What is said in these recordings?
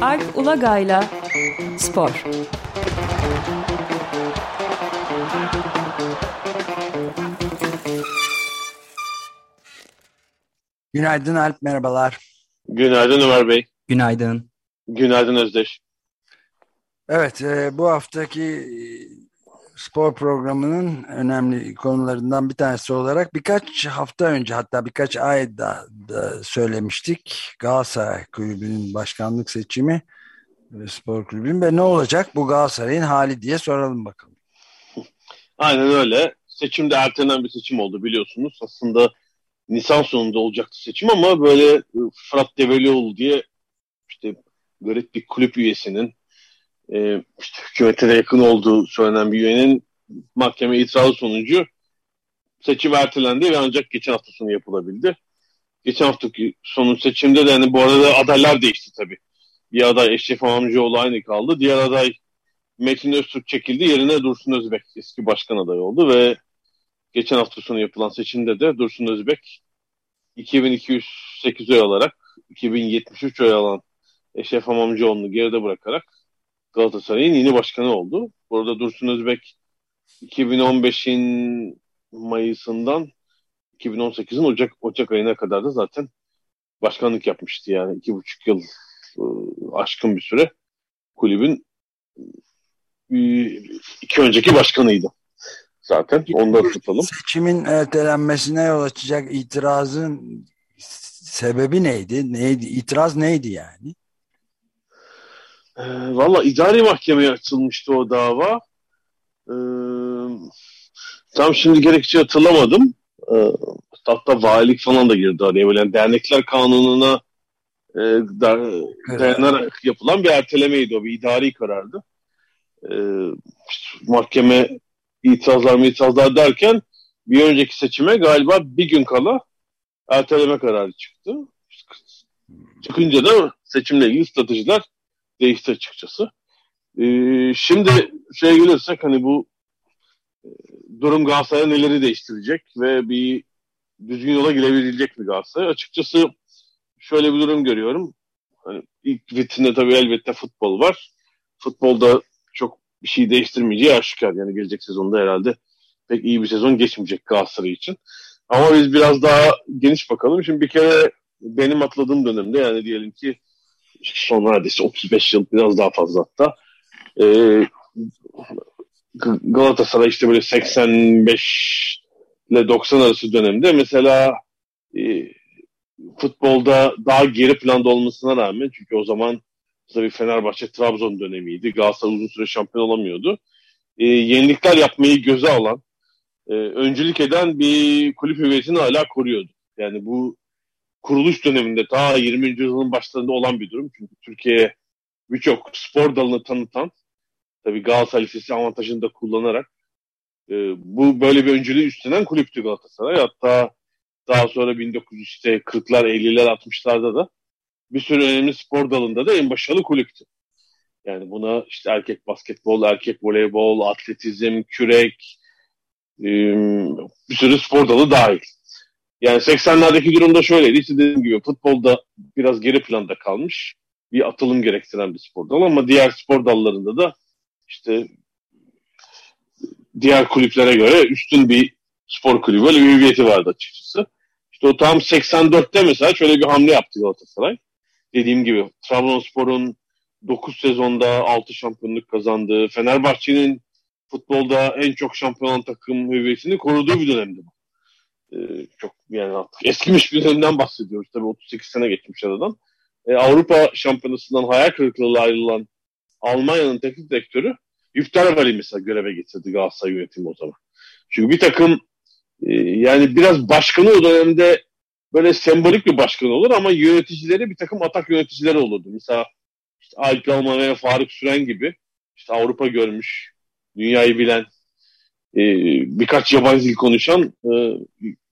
Alp Ulagay'la Spor Günaydın Alp, merhabalar. Günaydın Ömer Bey. Günaydın. Günaydın Özdeş. Evet, e, bu haftaki spor programının önemli konularından bir tanesi olarak birkaç hafta önce hatta birkaç ay da, da söylemiştik. Galatasaray Kulübü'nün başkanlık seçimi ve spor kulübünün ve ne olacak bu Galatasaray'ın hali diye soralım bakalım. Aynen öyle. Seçim de ertelenen bir seçim oldu biliyorsunuz. Aslında Nisan sonunda olacaktı seçim ama böyle e, Fırat Develioğlu diye işte garip bir kulüp üyesinin e, işte hükümete de yakın olduğu söylenen bir üyenin mahkeme itirazı sonucu seçim ertelendi ve ancak geçen hafta sonu yapılabildi. Geçen haftaki sonu seçimde de yani bu arada adaylar değişti tabii. Bir aday Eşref Amamcıoğlu aynı kaldı. Diğer aday Metin Öztürk çekildi. Yerine Dursun Özbek eski başkan adayı oldu ve geçen hafta sonu yapılan seçimde de Dursun Özbek 2208 oy alarak 2073 oy alan Eşref Amamcıoğlu'nu geride bırakarak Galatasaray'ın yeni başkanı oldu. Burada Dursun Özbek 2015'in Mayıs'ından 2018'in Ocak, Ocak ayına kadar da zaten başkanlık yapmıştı yani iki buçuk yıl e, aşkın bir süre kulübün e, iki önceki başkanıydı zaten. Onu da tutalım. Seçimin ertelenmesine yol açacak itirazın sebebi neydi? Neydi? İtiraz neydi yani? E, Valla idari mahkemeye açılmıştı o dava. E, tam şimdi gerekçe hatırlamadım. E, hatta valilik falan da girdi araya. Böyle yani dernekler kanununa e, da, dayanarak yapılan bir ertelemeydi o. Bir idari karardı. E, işte mahkeme itirazlar mı itirazlar derken bir önceki seçime galiba bir gün kala erteleme kararı çıktı. Çıkınca da seçimle ilgili stratejiler değişti açıkçası. Ee, şimdi şeye gelirsek hani bu e, durum Galatasaray'a neleri değiştirecek ve bir düzgün yola girebilecek mi Galatasaray? Açıkçası şöyle bir durum görüyorum. Hani ilk vitrinde tabii elbette futbol var. Futbolda çok bir şey değiştirmeyeceği aşikar. Yani gelecek sezonda herhalde pek iyi bir sezon geçmeyecek Galatasaray için. Ama biz biraz daha geniş bakalım. Şimdi bir kere benim atladığım dönemde yani diyelim ki son neredeyse 35 yıl biraz daha fazla hatta e, Galatasaray işte böyle 85 ile 90 arası dönemde mesela e, futbolda daha geri planda olmasına rağmen çünkü o zaman tabii Fenerbahçe Trabzon dönemiydi. Galatasaray uzun süre şampiyon olamıyordu. E, yenilikler yapmayı göze alan, e, öncülük eden bir kulüp hüviyetini hala koruyordu. Yani bu kuruluş döneminde ta 20. yüzyılın başlarında olan bir durum. Çünkü Türkiye'ye birçok spor dalını tanıtan, tabii Galatasaray Lisesi avantajını da kullanarak e, bu böyle bir öncülüğü üstlenen kulüptü Galatasaray. Hatta daha sonra 1940'lar, 50'ler, 60'larda da bir sürü önemli spor dalında da en başarılı kulüptü. Yani buna işte erkek basketbol, erkek voleybol, atletizm, kürek, e, bir sürü spor dalı dahil. Yani 80'lerdeki durumda şöyleydi. İşte dediğim gibi futbolda biraz geri planda kalmış. Bir atılım gerektiren bir spor dal ama diğer spor dallarında da işte diğer kulüplere göre üstün bir spor kulübü öyle bir hüviyeti vardı açıkçası. İşte o tam 84'te mesela şöyle bir hamle yaptı Galatasaray. Dediğim gibi Trabzonspor'un 9 sezonda 6 şampiyonluk kazandığı, Fenerbahçe'nin futbolda en çok şampiyon takım hüviyetini koruduğu bir dönemdi. Ee, çok yani artık eskimiş bir dönemden bahsediyoruz. Tabii 38 sene geçmiş aradan. Ee, Avrupa şampiyonasından hayal kırıklığıyla ayrılan Almanya'nın teknik direktörü Yüfter Vali mesela göreve getirdi Galatasaray yönetimi o zaman. Çünkü bir takım e, yani biraz başkanı o dönemde böyle sembolik bir başkan olur ama yöneticileri bir takım atak yöneticileri olurdu. Mesela işte Alp Yalman ve Faruk Süren gibi işte Avrupa görmüş, dünyayı bilen e, birkaç yabancı dil konuşan e,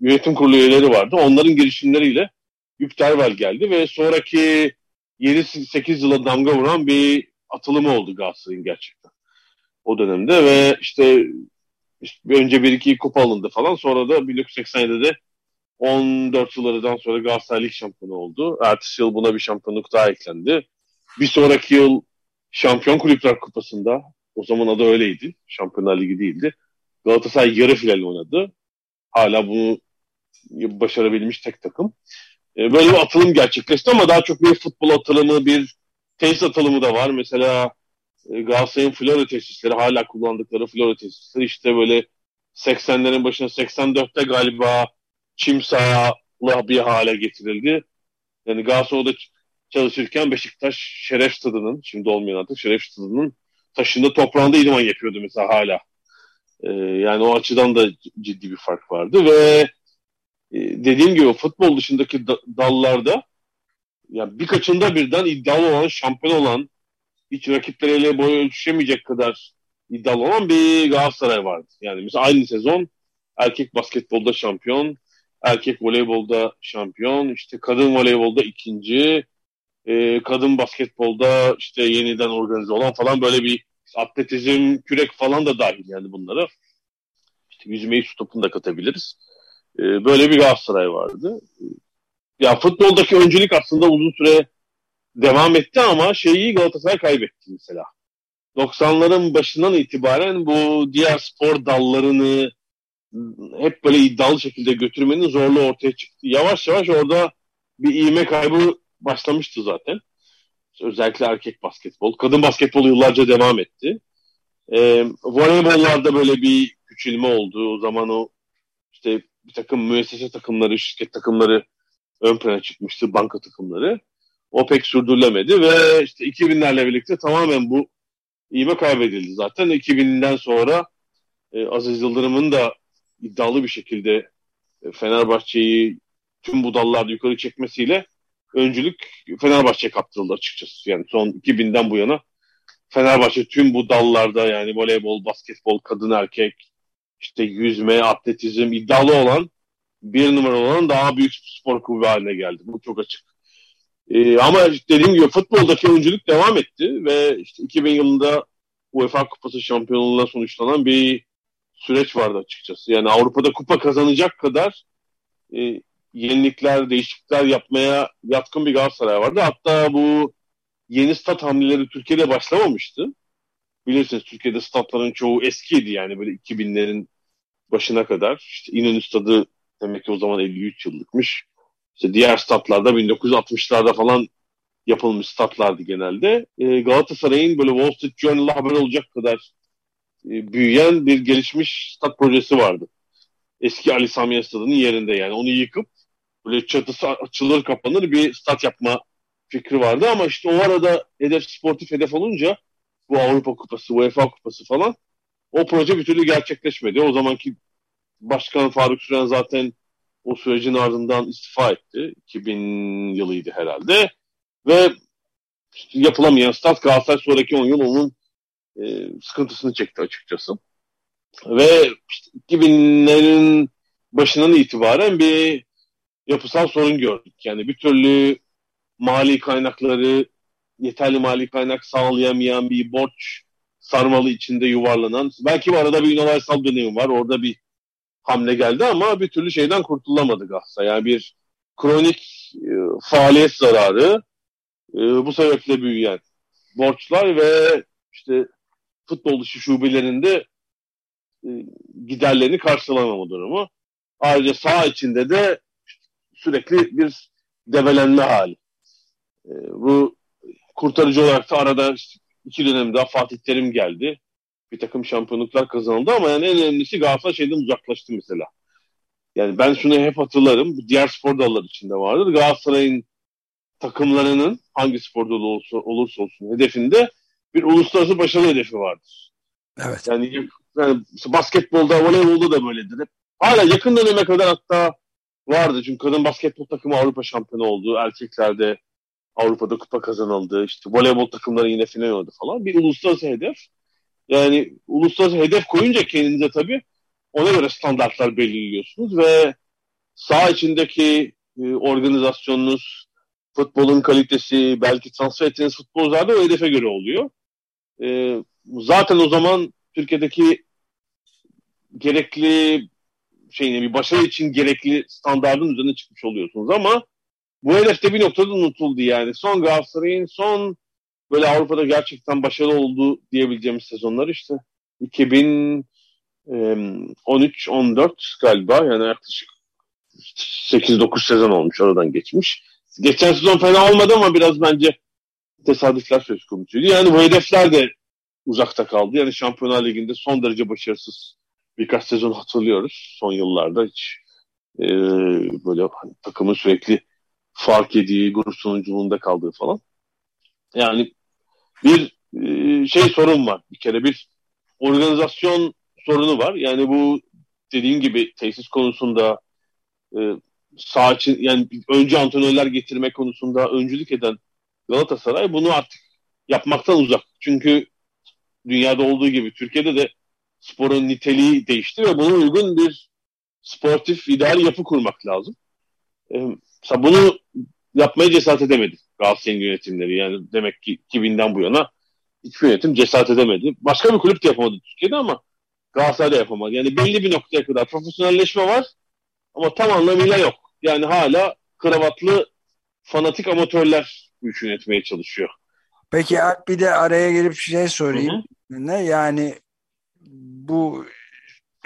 yönetim kurulu üyeleri vardı. Onların girişimleriyle Yüptervel geldi ve sonraki 7-8 yıla damga vuran bir atılımı oldu Galatasaray'ın gerçekten. O dönemde ve işte, işte önce bir iki kupa alındı falan sonra da 1987'de 14 yıllardan sonra Galatasaray Lig şampiyonu oldu. Ertesi yıl buna bir şampiyonluk daha eklendi. Bir sonraki yıl Şampiyon Kulüpler Kupası'nda o zaman adı öyleydi. Şampiyonlar Ligi değildi. Galatasaray yarı final oynadı. Hala bunu başarabilmiş tek takım. E, böyle bir atılım gerçekleşti ama daha çok bir futbol atılımı, bir tesis atılımı da var. Mesela e, Galatasaray'ın Flora tesisleri hala kullandıkları Flora tesisleri işte böyle 80'lerin başında 84'te galiba çim sahalı bir hale getirildi. Yani Galatasaray'da çalışırken Beşiktaş Şeref Stadı'nın, şimdi olmayan artık Şeref Stadı'nın taşında toprağında idman yapıyordu mesela hala. Ee, yani o açıdan da ciddi bir fark vardı ve e, dediğim gibi futbol dışındaki da, dallarda yani birkaçında birden iddialı olan, şampiyon olan, hiç rakipleriyle boy ölçüşemeyecek kadar iddialı olan bir Galatasaray vardı. Yani mesela aynı sezon erkek basketbolda şampiyon, erkek voleybolda şampiyon, işte kadın voleybolda ikinci, e, kadın basketbolda işte yeniden organize olan falan böyle bir atletizm, kürek falan da dahil yani bunlara. İşte yüzmeyi su topunu da katabiliriz. E, böyle bir Galatasaray vardı. Ya futboldaki öncülük aslında uzun süre devam etti ama şeyi Galatasaray kaybetti mesela. 90'ların başından itibaren bu diğer spor dallarını hep böyle iddialı şekilde götürmenin zorluğu ortaya çıktı. Yavaş yavaş orada bir iğme kaybı başlamıştı zaten. Özellikle erkek basketbol. Kadın basketbol yıllarca devam etti. E, voleybollarda böyle bir küçülme oldu. O zaman o işte bir takım müessese takımları, şirket takımları ön plana çıkmıştı, banka takımları. O pek sürdürülemedi ve işte 2000'lerle birlikte tamamen bu iğme kaybedildi zaten. 2000'den sonra e, Aziz Yıldırım'ın da iddialı bir şekilde e, Fenerbahçe'yi tüm bu dallarda yukarı çekmesiyle öncülük Fenerbahçe'ye kaptırıldı açıkçası. Yani son 2000'den bu yana Fenerbahçe tüm bu dallarda yani voleybol, basketbol, kadın erkek, işte yüzme, atletizm iddialı olan bir numara olan daha büyük spor kulübü haline geldi. Bu çok açık. Ee, ama dediğim gibi futboldaki oyunculuk devam etti ve işte 2000 yılında UEFA Kupası şampiyonluğuna sonuçlanan bir süreç vardı açıkçası. Yani Avrupa'da kupa kazanacak kadar e, yenilikler, değişiklikler yapmaya yatkın bir Galatasaray vardı. Hatta bu yeni stat hamleleri Türkiye'de başlamamıştı. Bilirsiniz Türkiye'de statların çoğu eskiydi yani böyle 2000'lerin başına kadar. İşte İnönü stadı demek ki o zaman 53 yıllıkmış. İşte diğer statlarda 1960'larda falan yapılmış statlardı genelde. Ee, Galatasaray'ın böyle Wall Street Journal'da haber olacak kadar e, büyüyen bir gelişmiş stat projesi vardı. Eski Ali Sami Stadı'nın yerinde yani. Onu yıkıp böyle çatısı açılır kapanır bir stat yapma fikri vardı ama işte o arada hedef sportif hedef olunca bu Avrupa Kupası, UEFA Kupası falan o proje bir türlü gerçekleşmedi. O zamanki Başkan Faruk Süren zaten o sürecin ardından istifa etti. 2000 yılıydı herhalde. Ve işte yapılamayan stat Galatasaray sonraki 10 yıl onun e, sıkıntısını çekti açıkçası. Ve işte 2000'lerin başından itibaren bir yapısal sorun gördük. Yani bir türlü mali kaynakları yeterli mali kaynak sağlayamayan bir borç sarmalı içinde yuvarlanan belki bu arada bir inovasyonel dönemi var. Orada bir hamle geldi ama bir türlü şeyden kurtulamadı Galatasaray. Yani bir kronik e, faaliyet zararı e, bu sebeple büyüyen borçlar ve işte futbol dışı şubelerinde e, giderlerini karşılamama durumu. Ayrıca sağ içinde de sürekli bir develenme hali. E, bu kurtarıcı olarak da arada iki dönem daha Fatih Terim geldi. Bir takım şampiyonluklar kazanıldı ama yani en önemlisi Galatasaray şeyden uzaklaştı mesela. Yani ben şunu hep hatırlarım. Diğer spor dalları içinde vardır. Galatasaray'ın takımlarının hangi spor dalı olursa, olursa olsun hedefinde bir uluslararası başarı hedefi vardır. Evet. Yani, yani basketbolda, voleybolda da böyledir. Hep, hala yakın döneme kadar hatta vardı. Çünkü kadın basketbol takımı Avrupa şampiyonu oldu. Erkeklerde Avrupa'da kupa kazanıldı. İşte voleybol takımları yine final oldu falan. Bir uluslararası hedef. Yani uluslararası hedef koyunca kendinize tabii ona göre standartlar belirliyorsunuz ve sağ içindeki e, organizasyonunuz, futbolun kalitesi, belki transfer ettiğiniz futbolcular da o hedefe göre oluyor. E, zaten o zaman Türkiye'deki gerekli şeyine bir başarı için gerekli standartın üzerine çıkmış oluyorsunuz ama bu hedef de bir noktada unutuldu yani. Son Galatasaray'ın son böyle Avrupa'da gerçekten başarılı olduğu diyebileceğimiz sezonlar işte 2013-14 galiba yani yaklaşık 8-9 sezon olmuş oradan geçmiş. Geçen sezon fena olmadı ama biraz bence tesadüfler söz konusuydu. Yani bu hedefler de uzakta kaldı. Yani Şampiyonlar Ligi'nde son derece başarısız birkaç sezon hatırlıyoruz son yıllarda hiç e, böyle hani, takımın sürekli fark ettiği, grup sonuculuğunda kaldığı falan. Yani bir e, şey sorun var. Bir kere bir organizasyon sorunu var. Yani bu dediğim gibi tesis konusunda e, sağ için yani önce antrenörler getirme konusunda öncülük eden Galatasaray bunu artık yapmaktan uzak. Çünkü dünyada olduğu gibi Türkiye'de de sporun niteliği değişti ve buna uygun bir sportif ideal yapı kurmak lazım. Ee, bunu yapmaya cesaret edemedi Galatasaray'ın yönetimleri. Yani demek ki 2000'den bu yana hiçbir yönetim cesaret edemedi. Başka bir kulüp de yapamadı Türkiye'de ama Galatasaray'da yapamadı. Yani belli bir noktaya kadar profesyonelleşme var ama tam anlamıyla yok. Yani hala kravatlı fanatik amatörler bu işi yönetmeye çalışıyor. Peki bir de araya bir şey sorayım. Hı hı. Ne yani bu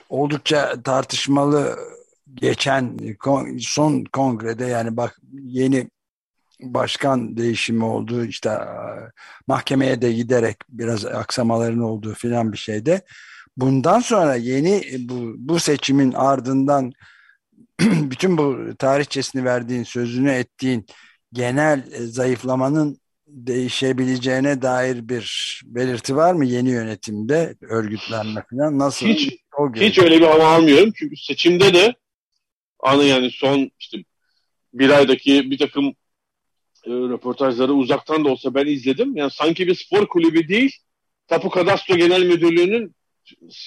oldukça tartışmalı geçen son kongrede yani bak yeni başkan değişimi oldu işte mahkemeye de giderek biraz aksamaların olduğu filan bir şeyde. Bundan sonra yeni bu, bu seçimin ardından bütün bu tarihçesini verdiğin sözünü ettiğin genel zayıflamanın değişebileceğine dair bir belirti var mı yeni yönetimde örgütlenme falan nasıl? Hiç, hiç öyle bir hava almıyorum çünkü seçimde de anı yani son işte bir aydaki bir takım e, röportajları uzaktan da olsa ben izledim. Yani sanki bir spor kulübü değil Tapu Kadastro Genel Müdürlüğü'nün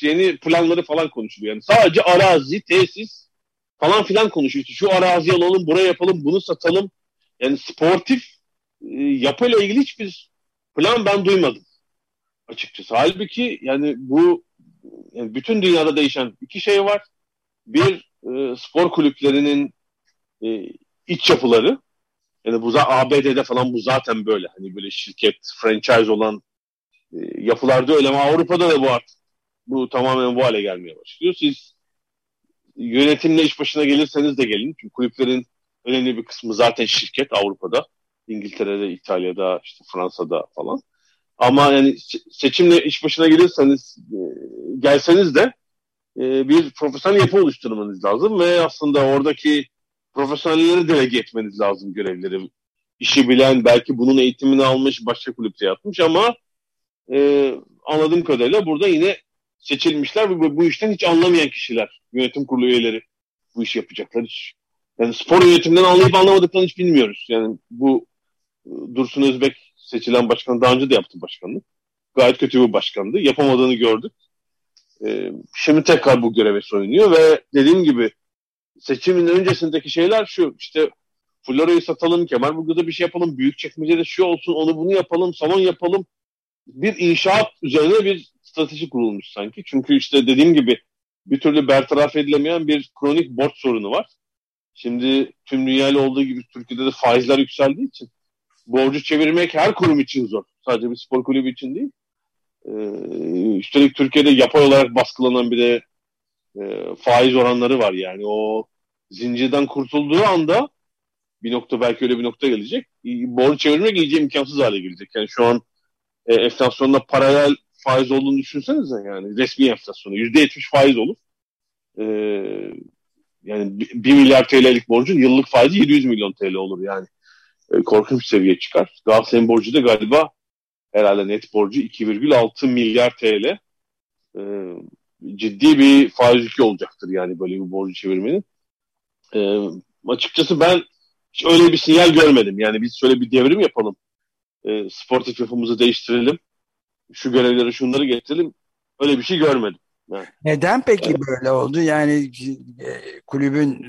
yeni planları falan konuşuluyor. Yani sadece arazi, tesis falan filan konuşuyor. İşte şu arazi alalım, buraya yapalım, bunu satalım. Yani sportif e, yapıyla ilgili hiçbir plan ben duymadım açıkçası. Halbuki yani bu yani bütün dünyada değişen iki şey var. Bir e, spor kulüplerinin e, iç yapıları yani bu ABD'de falan bu zaten böyle hani böyle şirket franchise olan e, yapılarda öyle ama Avrupa'da da bu artık bu tamamen bu hale gelmeye başlıyor. Siz yönetimle iş başına gelirseniz de gelin. Çünkü kulüplerin önemli bir kısmı zaten şirket Avrupa'da. İngiltere'de, İtalya'da, işte Fransa'da falan. Ama yani seçimle iş başına gelirseniz e, gelseniz de e, bir profesyonel yapı oluşturmanız lazım ve aslında oradaki profesyonelleri delege etmeniz lazım görevleri. İşi bilen, belki bunun eğitimini almış, başka kulüpte yapmış ama e, anladığım kadarıyla burada yine seçilmişler ve bu, bu işten hiç anlamayan kişiler, yönetim kurulu üyeleri bu işi yapacaklar. Hiç, yani spor yönetiminden anlayıp anlamadıklarını hiç bilmiyoruz. Yani bu Dursun Özbek seçilen başkan daha önce de yaptı başkanlık. Gayet kötü bir başkandı. Yapamadığını gördük. Ee, şimdi tekrar bu göreve soyunuyor ve dediğim gibi seçimin öncesindeki şeyler şu işte Florya'yı satalım, Kemalburgaz'da bir şey yapalım, büyük çekmecede şu olsun, onu bunu yapalım, salon yapalım. Bir inşaat üzerine bir strateji kurulmuş sanki. Çünkü işte dediğim gibi bir türlü bertaraf edilemeyen bir kronik borç sorunu var. Şimdi tüm dünyayla olduğu gibi Türkiye'de de faizler yükseldiği için borcu çevirmek her kurum için zor. Sadece bir spor kulübü için değil. Ee, üstelik Türkiye'de yapay olarak baskılanan bir de e, faiz oranları var yani. O zincirden kurtulduğu anda bir nokta belki öyle bir nokta gelecek. Borcu çevirmek iyice imkansız hale gelecek. Yani şu an e, enflasyonda paralel faiz olduğunu düşünsenize yani resmi enflasyonu. Yüzde yetmiş faiz olur. Ee, yani 1 milyar TL'lik borcun yıllık faizi 700 milyon TL olur yani e, korkunç seviye çıkar. Galatasaray'ın borcu da galiba herhalde net borcu 2,6 milyar TL. E, ciddi bir faiz yükü olacaktır yani böyle bir borcu çevirmenin. E, açıkçası ben hiç öyle bir sinyal görmedim. Yani biz şöyle bir devrim yapalım. E, sportif yapımızı değiştirelim. Şu görevleri şunları getirelim. Öyle bir şey görmedim. Yani. Neden peki evet. böyle oldu? Yani e, kulübün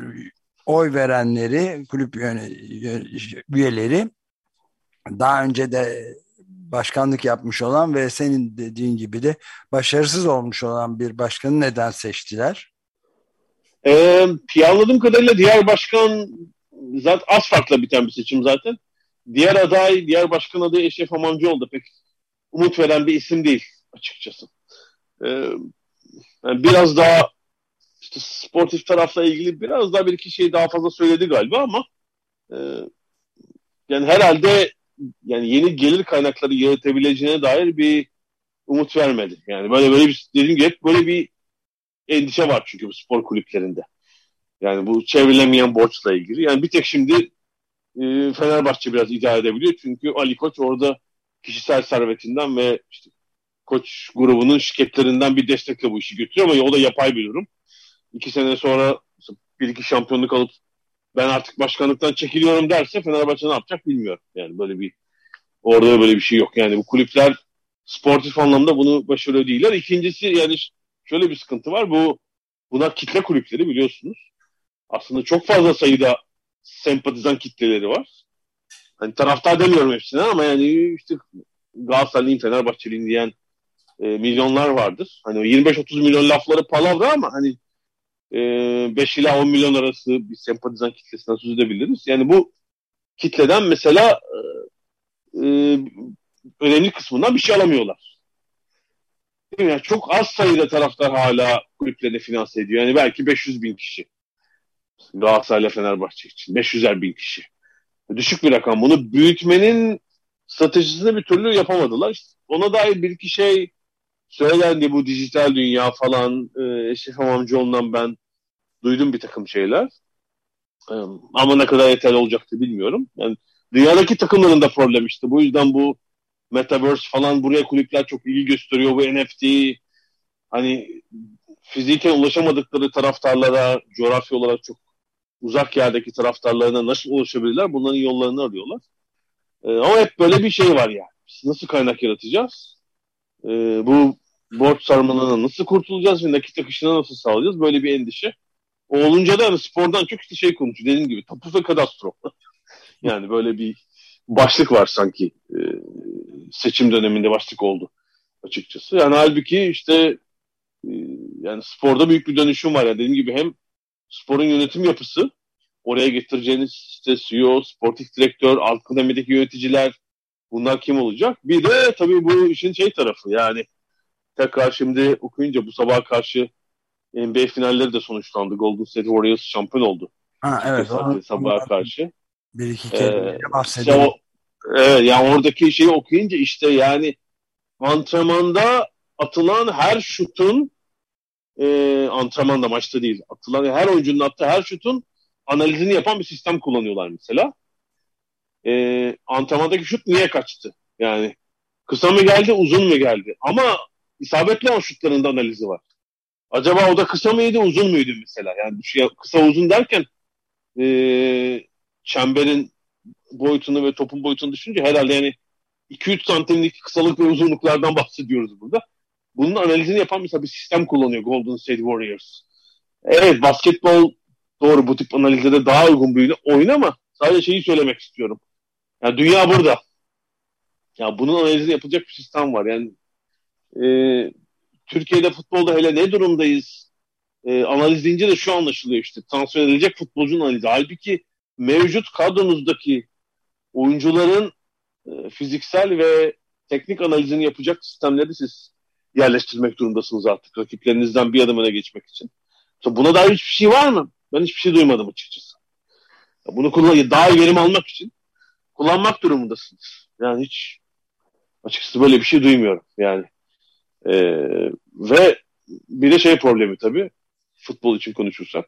oy verenleri, kulüp üyeleri daha önce de başkanlık yapmış olan ve senin dediğin gibi de başarısız olmuş olan bir başkanı neden seçtiler? E, planladığım kadarıyla diğer başkan zaten az farkla biten bir seçim zaten. Diğer aday, diğer başkan adayı Eşref oldu pek umut veren bir isim değil açıkçası. Ee, yani biraz daha işte sportif tarafla ilgili biraz daha bir iki şey daha fazla söyledi galiba ama e, yani herhalde yani yeni gelir kaynakları yaratabileceğine dair bir umut vermedi. Yani böyle böyle bir dediğim gibi hep böyle bir endişe var çünkü bu spor kulüplerinde. Yani bu çevrilemeyen borçla ilgili. Yani bir tek şimdi e, Fenerbahçe biraz idare edebiliyor. Çünkü Ali Koç orada kişisel servetinden ve işte Koç grubunun şirketlerinden bir destekle bu işi götürüyor ama o da yapay bir durum. İki sene sonra bir iki şampiyonluk alıp ben artık başkanlıktan çekiliyorum derse Fenerbahçe ne yapacak bilmiyorum. Yani böyle bir orada böyle bir şey yok. Yani bu kulüpler sportif anlamda bunu başarıyor değiller. İkincisi yani şöyle bir sıkıntı var. Bu buna kitle kulüpleri biliyorsunuz. Aslında çok fazla sayıda sempatizan kitleleri var. Hani taraftar demiyorum hepsine ama yani işte Galatasaraylıyım, Fenerbahçeliyim diyen e, milyonlar vardır. Hani 25-30 milyon lafları palavra ama hani 5 ila 10 milyon arası bir sempatizan kitlesinden söz edebiliriz. Yani bu kitleden mesela e, e, önemli kısmından bir şey alamıyorlar. Yani çok az sayıda taraftar hala kulüplerini finanse ediyor. Yani belki 500 bin kişi. Galatasaray ile Fenerbahçe için. 500'er bin kişi. Düşük bir rakam. Bunu büyütmenin stratejisini bir türlü yapamadılar. Ona dair bir iki şey söylendi bu dijital dünya falan. E, Eşref Amamcıoğlu'ndan ben duydum bir takım şeyler. E, ama ne kadar yeterli olacaktı bilmiyorum. Yani dünyadaki takımların da problem işte. Bu yüzden bu Metaverse falan buraya kulüpler çok ilgi gösteriyor. Bu NFT hani fiziken ulaşamadıkları taraftarlara coğrafya olarak çok uzak yerdeki taraftarlarına nasıl ulaşabilirler? Bunların yollarını arıyorlar. E, ama hep böyle bir şey var yani. Biz nasıl kaynak yaratacağız? E, bu borç sarmalına nasıl kurtulacağız ve nakit akışına nasıl sağlayacağız? Böyle bir endişe. O olunca da hani spordan çok işte şey konuşuyor. Dediğim gibi tapu kadastro. yani böyle bir başlık var sanki. E, seçim döneminde başlık oldu açıkçası. Yani halbuki işte e, yani sporda büyük bir dönüşüm var. Yani dediğim gibi hem sporun yönetim yapısı, oraya getireceğiniz işte CEO, sportif direktör, alt kademedeki yöneticiler bunlar kim olacak? Bir de tabii bu işin şey tarafı yani tekrar şimdi okuyunca bu sabah karşı NBA finalleri de sonuçlandı. Golden State Warriors şampiyon oldu. Ha, evet. Onu, sabaha karşı. Bir iki kere ee, bahsedelim. Işte evet, yani oradaki şeyi okuyunca işte yani antrenmanda atılan her şutun e, antrenmanda maçta değil atılan her oyuncunun attığı her şutun analizini yapan bir sistem kullanıyorlar mesela. E, antrenmandaki şut niye kaçtı? Yani kısa mı geldi uzun mu geldi? Ama isabetli olan şutların da analizi var. Acaba o da kısa mıydı uzun muydu mesela? Yani kısa uzun derken e, çemberin boyutunu ve topun boyutunu düşünce herhalde yani 2-3 santimlik kısalık ve uzunluklardan bahsediyoruz burada. Bunun analizini yapan mesela bir sistem kullanıyor Golden State Warriors. Evet basketbol doğru bu tip analizlere daha uygun bir oyun ama sadece şeyi söylemek istiyorum. Yani dünya burada. Ya bunun analizini yapacak bir sistem var. Yani e, Türkiye'de futbolda hele ne durumdayız? E, analiz deyince de şu anlaşılıyor işte. Transfer edilecek futbolcunun analizi. Halbuki mevcut kadronuzdaki oyuncuların e, fiziksel ve teknik analizini yapacak sistemleri siz yerleştirmek durumdasınız artık rakiplerinizden bir adım öne geçmek için. Buna dair hiçbir şey var mı? Ben hiçbir şey duymadım açıkçası. Bunu kullan daha verim almak için kullanmak durumundasınız. Yani hiç açıkçası böyle bir şey duymuyorum. Yani ee, ve bir de şey problemi tabii futbol için konuşursak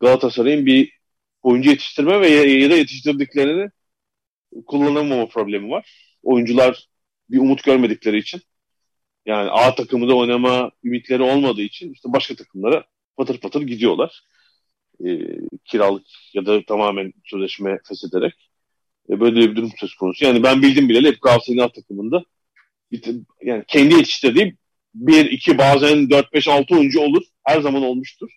Galatasaray'ın bir oyuncu yetiştirme ve ya da yetiştirdiklerini kullanamama problemi var. Oyuncular bir umut görmedikleri için yani A takımında oynama ümitleri olmadığı için işte başka takımlara patır patır gidiyorlar. E, kiralık ya da tamamen sözleşme feshederek. E, böyle bir durum söz konusu. Yani ben bildim bile hep Galatasaray'ın A takımında yani kendi yetiştirdiği bir, iki bazen dört, beş, altı oyuncu olur. Her zaman olmuştur.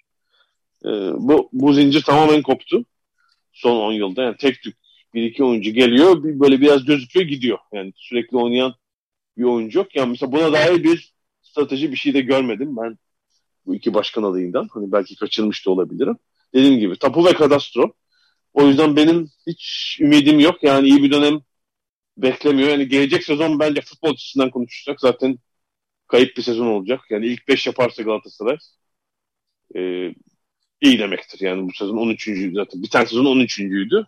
E, bu, bu zincir tamamen koptu. Son 10 yılda. Yani tek tük bir iki oyuncu geliyor. Bir, böyle biraz gözüküyor gidiyor. Yani sürekli oynayan bir oyuncu yok. Yani mesela buna dair bir strateji bir şey de görmedim. Ben Bu iki başkan adayından. Hani belki kaçırmış da olabilirim. Dediğim gibi tapu ve kadastro. O yüzden benim hiç ümidim yok. Yani iyi bir dönem beklemiyor. Yani gelecek sezon bence futbol açısından konuşacak. Zaten kayıp bir sezon olacak. Yani ilk 5 yaparsa Galatasaray e, iyi demektir. Yani bu sezon 13. zaten. Bir tane sezon 13.'üydü.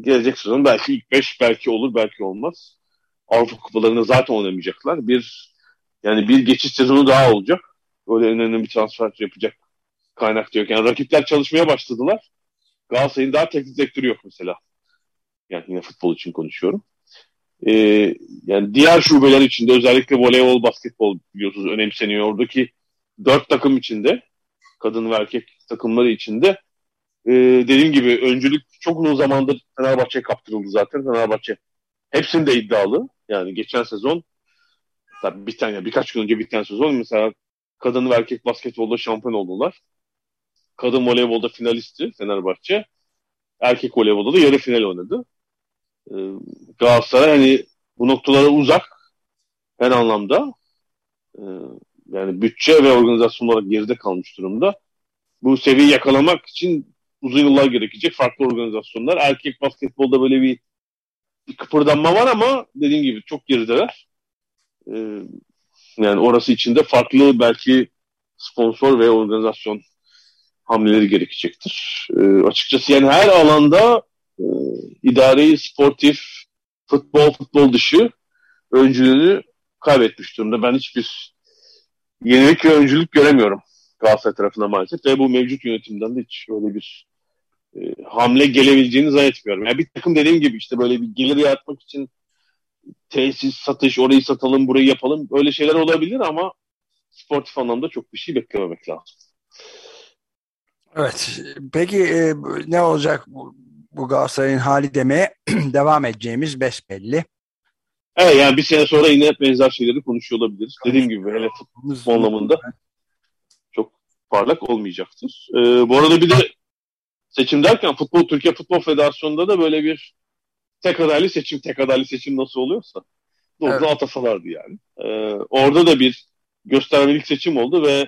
Gelecek sezon belki ilk 5 belki olur belki olmaz. Avrupa kupalarını zaten oynamayacaklar. Bir yani bir geçiş sezonu daha olacak. Öyle önemli bir transfer yapacak kaynak yok. Yani rakipler çalışmaya başladılar. Galatasaray'ın daha teknik direktörü yok mesela. Yani yine futbol için konuşuyorum. Ee, yani diğer şubeler içinde özellikle voleybol, basketbol biliyorsunuz önemseniyor. Oradaki dört takım içinde kadın ve erkek takımları içinde e, dediğim gibi öncülük çok uzun zamandır Fenerbahçe'ye kaptırıldı zaten. Fenerbahçe hepsinde iddialı. Yani geçen sezon bir tane birkaç gün önce biten sezon mesela kadın ve erkek basketbolda şampiyon oldular. Kadın voleybolda finalisti Fenerbahçe. Erkek voleybolda da yarı final oynadı. Ee, Galatasaray hani bu noktalara uzak her anlamda. Ee, yani bütçe ve organizasyon olarak geride kalmış durumda. Bu seviyeyi yakalamak için uzun yıllar gerekecek farklı organizasyonlar. Erkek basketbolda böyle bir, bir kıpırdanma var ama dediğim gibi çok gerideler. Ee, yani orası içinde farklı belki sponsor ve organizasyon hamleleri gerekecektir. E, açıkçası yani her alanda e, idari, sportif, futbol, futbol dışı öncülüğünü kaybetmiş durumda. Ben hiçbir yenilik ve öncülük göremiyorum Galatasaray tarafından maalesef. Ve bu mevcut yönetimden de hiç öyle bir e, hamle gelebileceğini zannetmiyorum. Yani bir takım dediğim gibi işte böyle bir gelir yaratmak için tesis, satış, orayı satalım, burayı yapalım. Öyle şeyler olabilir ama sportif anlamda çok bir şey beklememek lazım. Evet. Peki e, ne olacak bu, bu Galatasaray'ın hali demeye devam edeceğimiz besbelli. Evet yani bir sene sonra yine benzer şeyleri konuşuyor olabiliriz. Dediğim gibi hele futbol anlamında çok parlak olmayacaktır. Ee, bu arada bir de seçim derken Futbol Türkiye Futbol Federasyonu'nda da böyle bir tek adaylı seçim, tek adaylı seçim nasıl oluyorsa doğru evet. atasalardı yani. Ee, orada da bir göstermelik seçim oldu ve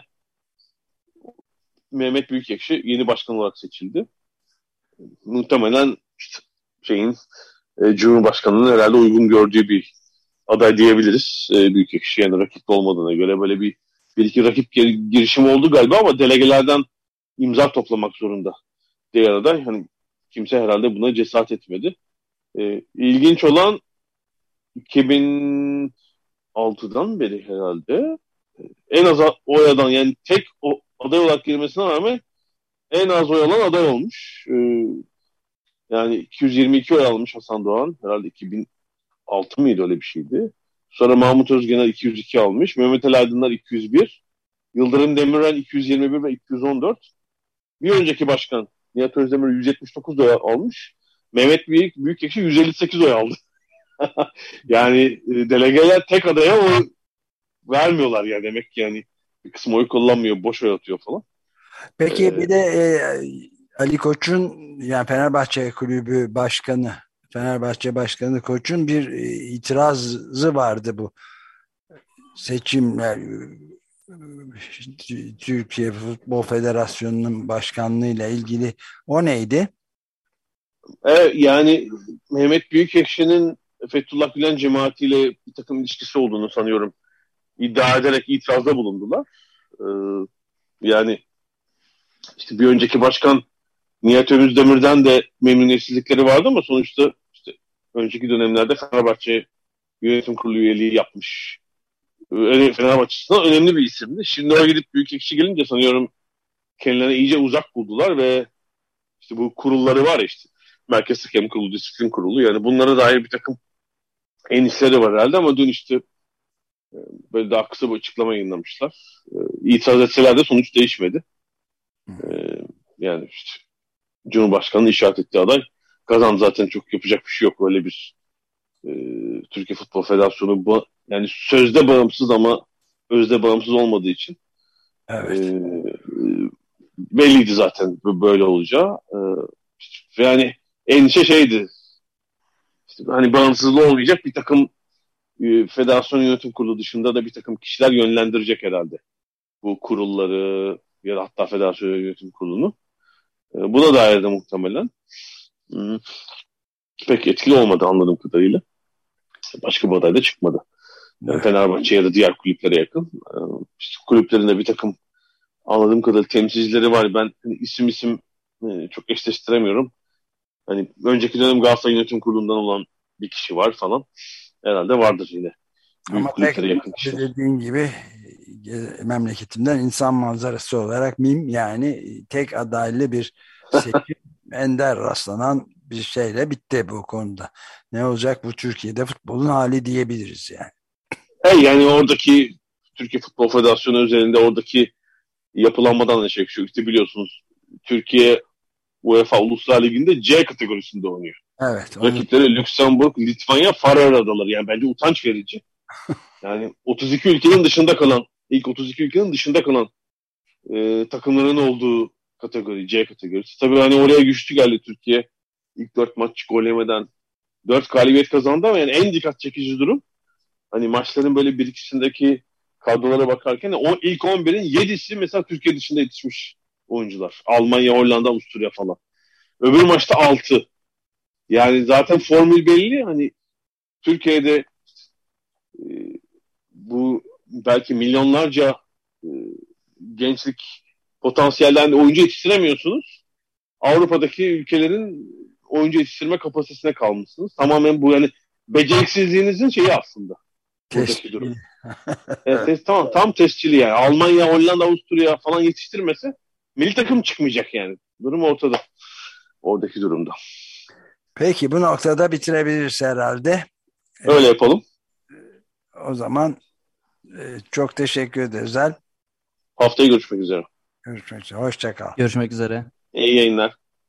Mehmet Büyükekşi yeni başkan olarak seçildi. Muhtemelen işte şeyin e, Cumhurbaşkanı'nın herhalde uygun gördüğü bir aday diyebiliriz. E, Büyükekşi yani rakip olmadığına göre böyle bir bir iki rakip girişim oldu galiba ama delegelerden imza toplamak zorunda diğer aday. Hani kimse herhalde buna cesaret etmedi. E, ilginç olan 2006'dan beri herhalde en az oy adan yani tek o aday olarak girmesine rağmen en az oy alan aday olmuş. Ee, yani 222 oy almış Hasan Doğan. Herhalde 2006 mıydı öyle bir şeydi. Sonra Mahmut Özgener 202 almış. Mehmet Ali Aydınlar 201. Yıldırım Demirel 221 ve 214. Bir önceki başkan Nihat Özdemir 179 oy almış. Mehmet Büyük, Büyükekşi 158 oy aldı. yani e, delegeler tek adaya oy vermiyorlar ya demek ki yani bir kısmı oy kullanmıyor, boş oy atıyor falan. Peki ee, bir de e, Ali Koç'un yani Fenerbahçe Kulübü Başkanı, Fenerbahçe Başkanı Koç'un bir e, itirazı vardı bu seçimler Türkiye Futbol Federasyonu'nun başkanlığıyla ilgili o neydi? Evet, yani Mehmet Büyükekşi'nin Fethullah Gülen cemaatiyle bir takım ilişkisi olduğunu sanıyorum iddia ederek itirazda bulundular. Ee, yani işte bir önceki başkan Nihat Özdemür'den de memnuniyetsizlikleri vardı ama sonuçta işte önceki dönemlerde Fenerbahçe yönetim kurulu üyeliği yapmış. Öyle Fenerbahçe'sinden önemli bir isimdi. Şimdi o gidip büyük ekşi gelince sanıyorum kendilerine iyice uzak buldular ve işte bu kurulları var işte Merkez Hakem Kurulu, Disiplin Kurulu yani bunlara dair bir takım endişeleri var herhalde ama dün işte e, böyle daha kısa bir açıklama yayınlamışlar. E, itiraz etseler de sonuç değişmedi. E, yani işte Cumhurbaşkanı'nın işaret ettiği aday kazan zaten çok yapacak bir şey yok. Öyle bir e, Türkiye Futbol Federasyonu bu, yani sözde bağımsız ama özde bağımsız olmadığı için evet. e, belliydi zaten böyle olacağı. E, yani endişe şeydi işte hani bağımsızlığı olmayacak bir takım e, federasyon yönetim kurulu dışında da bir takım kişiler yönlendirecek herhalde bu kurulları ya da hatta federasyon yönetim kurulunu. E, buna dair de muhtemelen hmm, pek etkili olmadı anladığım kadarıyla. Başka bir aday da çıkmadı. Yani Fenerbahçe ya da diğer kulüplere yakın. E, işte kulüplerinde bir takım anladığım kadarıyla temsilcileri var. Ben hani isim isim e, çok eşleştiremiyorum. Hani önceki dönem Galatasaray Yönetim Kurulu'ndan olan bir kişi var falan. Herhalde vardır yine. Ama tek yakın dediğin gibi e, memleketimden insan manzarası olarak MİM yani tek adaylı bir seçim ender rastlanan bir şeyle bitti bu konuda. Ne olacak bu Türkiye'de futbolun hali diyebiliriz yani. Hey, yani oradaki Türkiye Futbol Federasyonu üzerinde oradaki yapılanmadan da şey işte biliyorsunuz Türkiye UEFA Uluslar Ligi'nde C kategorisinde oynuyor. Evet. Onu... Rakipleri Lüksemburg, Litvanya, Faroe Adaları. Yani bence utanç verici. yani 32 ülkenin dışında kalan, ilk 32 ülkenin dışında kalan e, takımların olduğu kategori, C kategorisi. Tabii hani oraya güçlü geldi Türkiye. İlk 4 maç gol yemeden 4 galibiyet kazandı ama yani en dikkat çekici durum hani maçların böyle bir ikisindeki kadrolara bakarken o ilk 11'in 7'si mesela Türkiye dışında yetişmiş oyuncular. Almanya, Hollanda, Avusturya falan. Öbür maçta 6. Yani zaten formül belli. Hani Türkiye'de e, bu belki milyonlarca e, gençlik potansiyelden oyuncu yetiştiremiyorsunuz. Avrupa'daki ülkelerin oyuncu yetiştirme kapasitesine kalmışsınız. Tamamen bu yani beceriksizliğinizin şeyi aslında. Buradaki durum. evet, tamam tam testçili yani. Almanya, Hollanda, Avusturya falan yetiştirmese milli takım çıkmayacak yani. Durum ortada. Oradaki durumda. Peki bu noktada bitirebiliriz herhalde. Öyle yapalım. O zaman e, çok teşekkür ederiz. Haftaya görüşmek üzere. Görüşmek üzere. Hoşçakal. Görüşmek üzere. İyi yayınlar.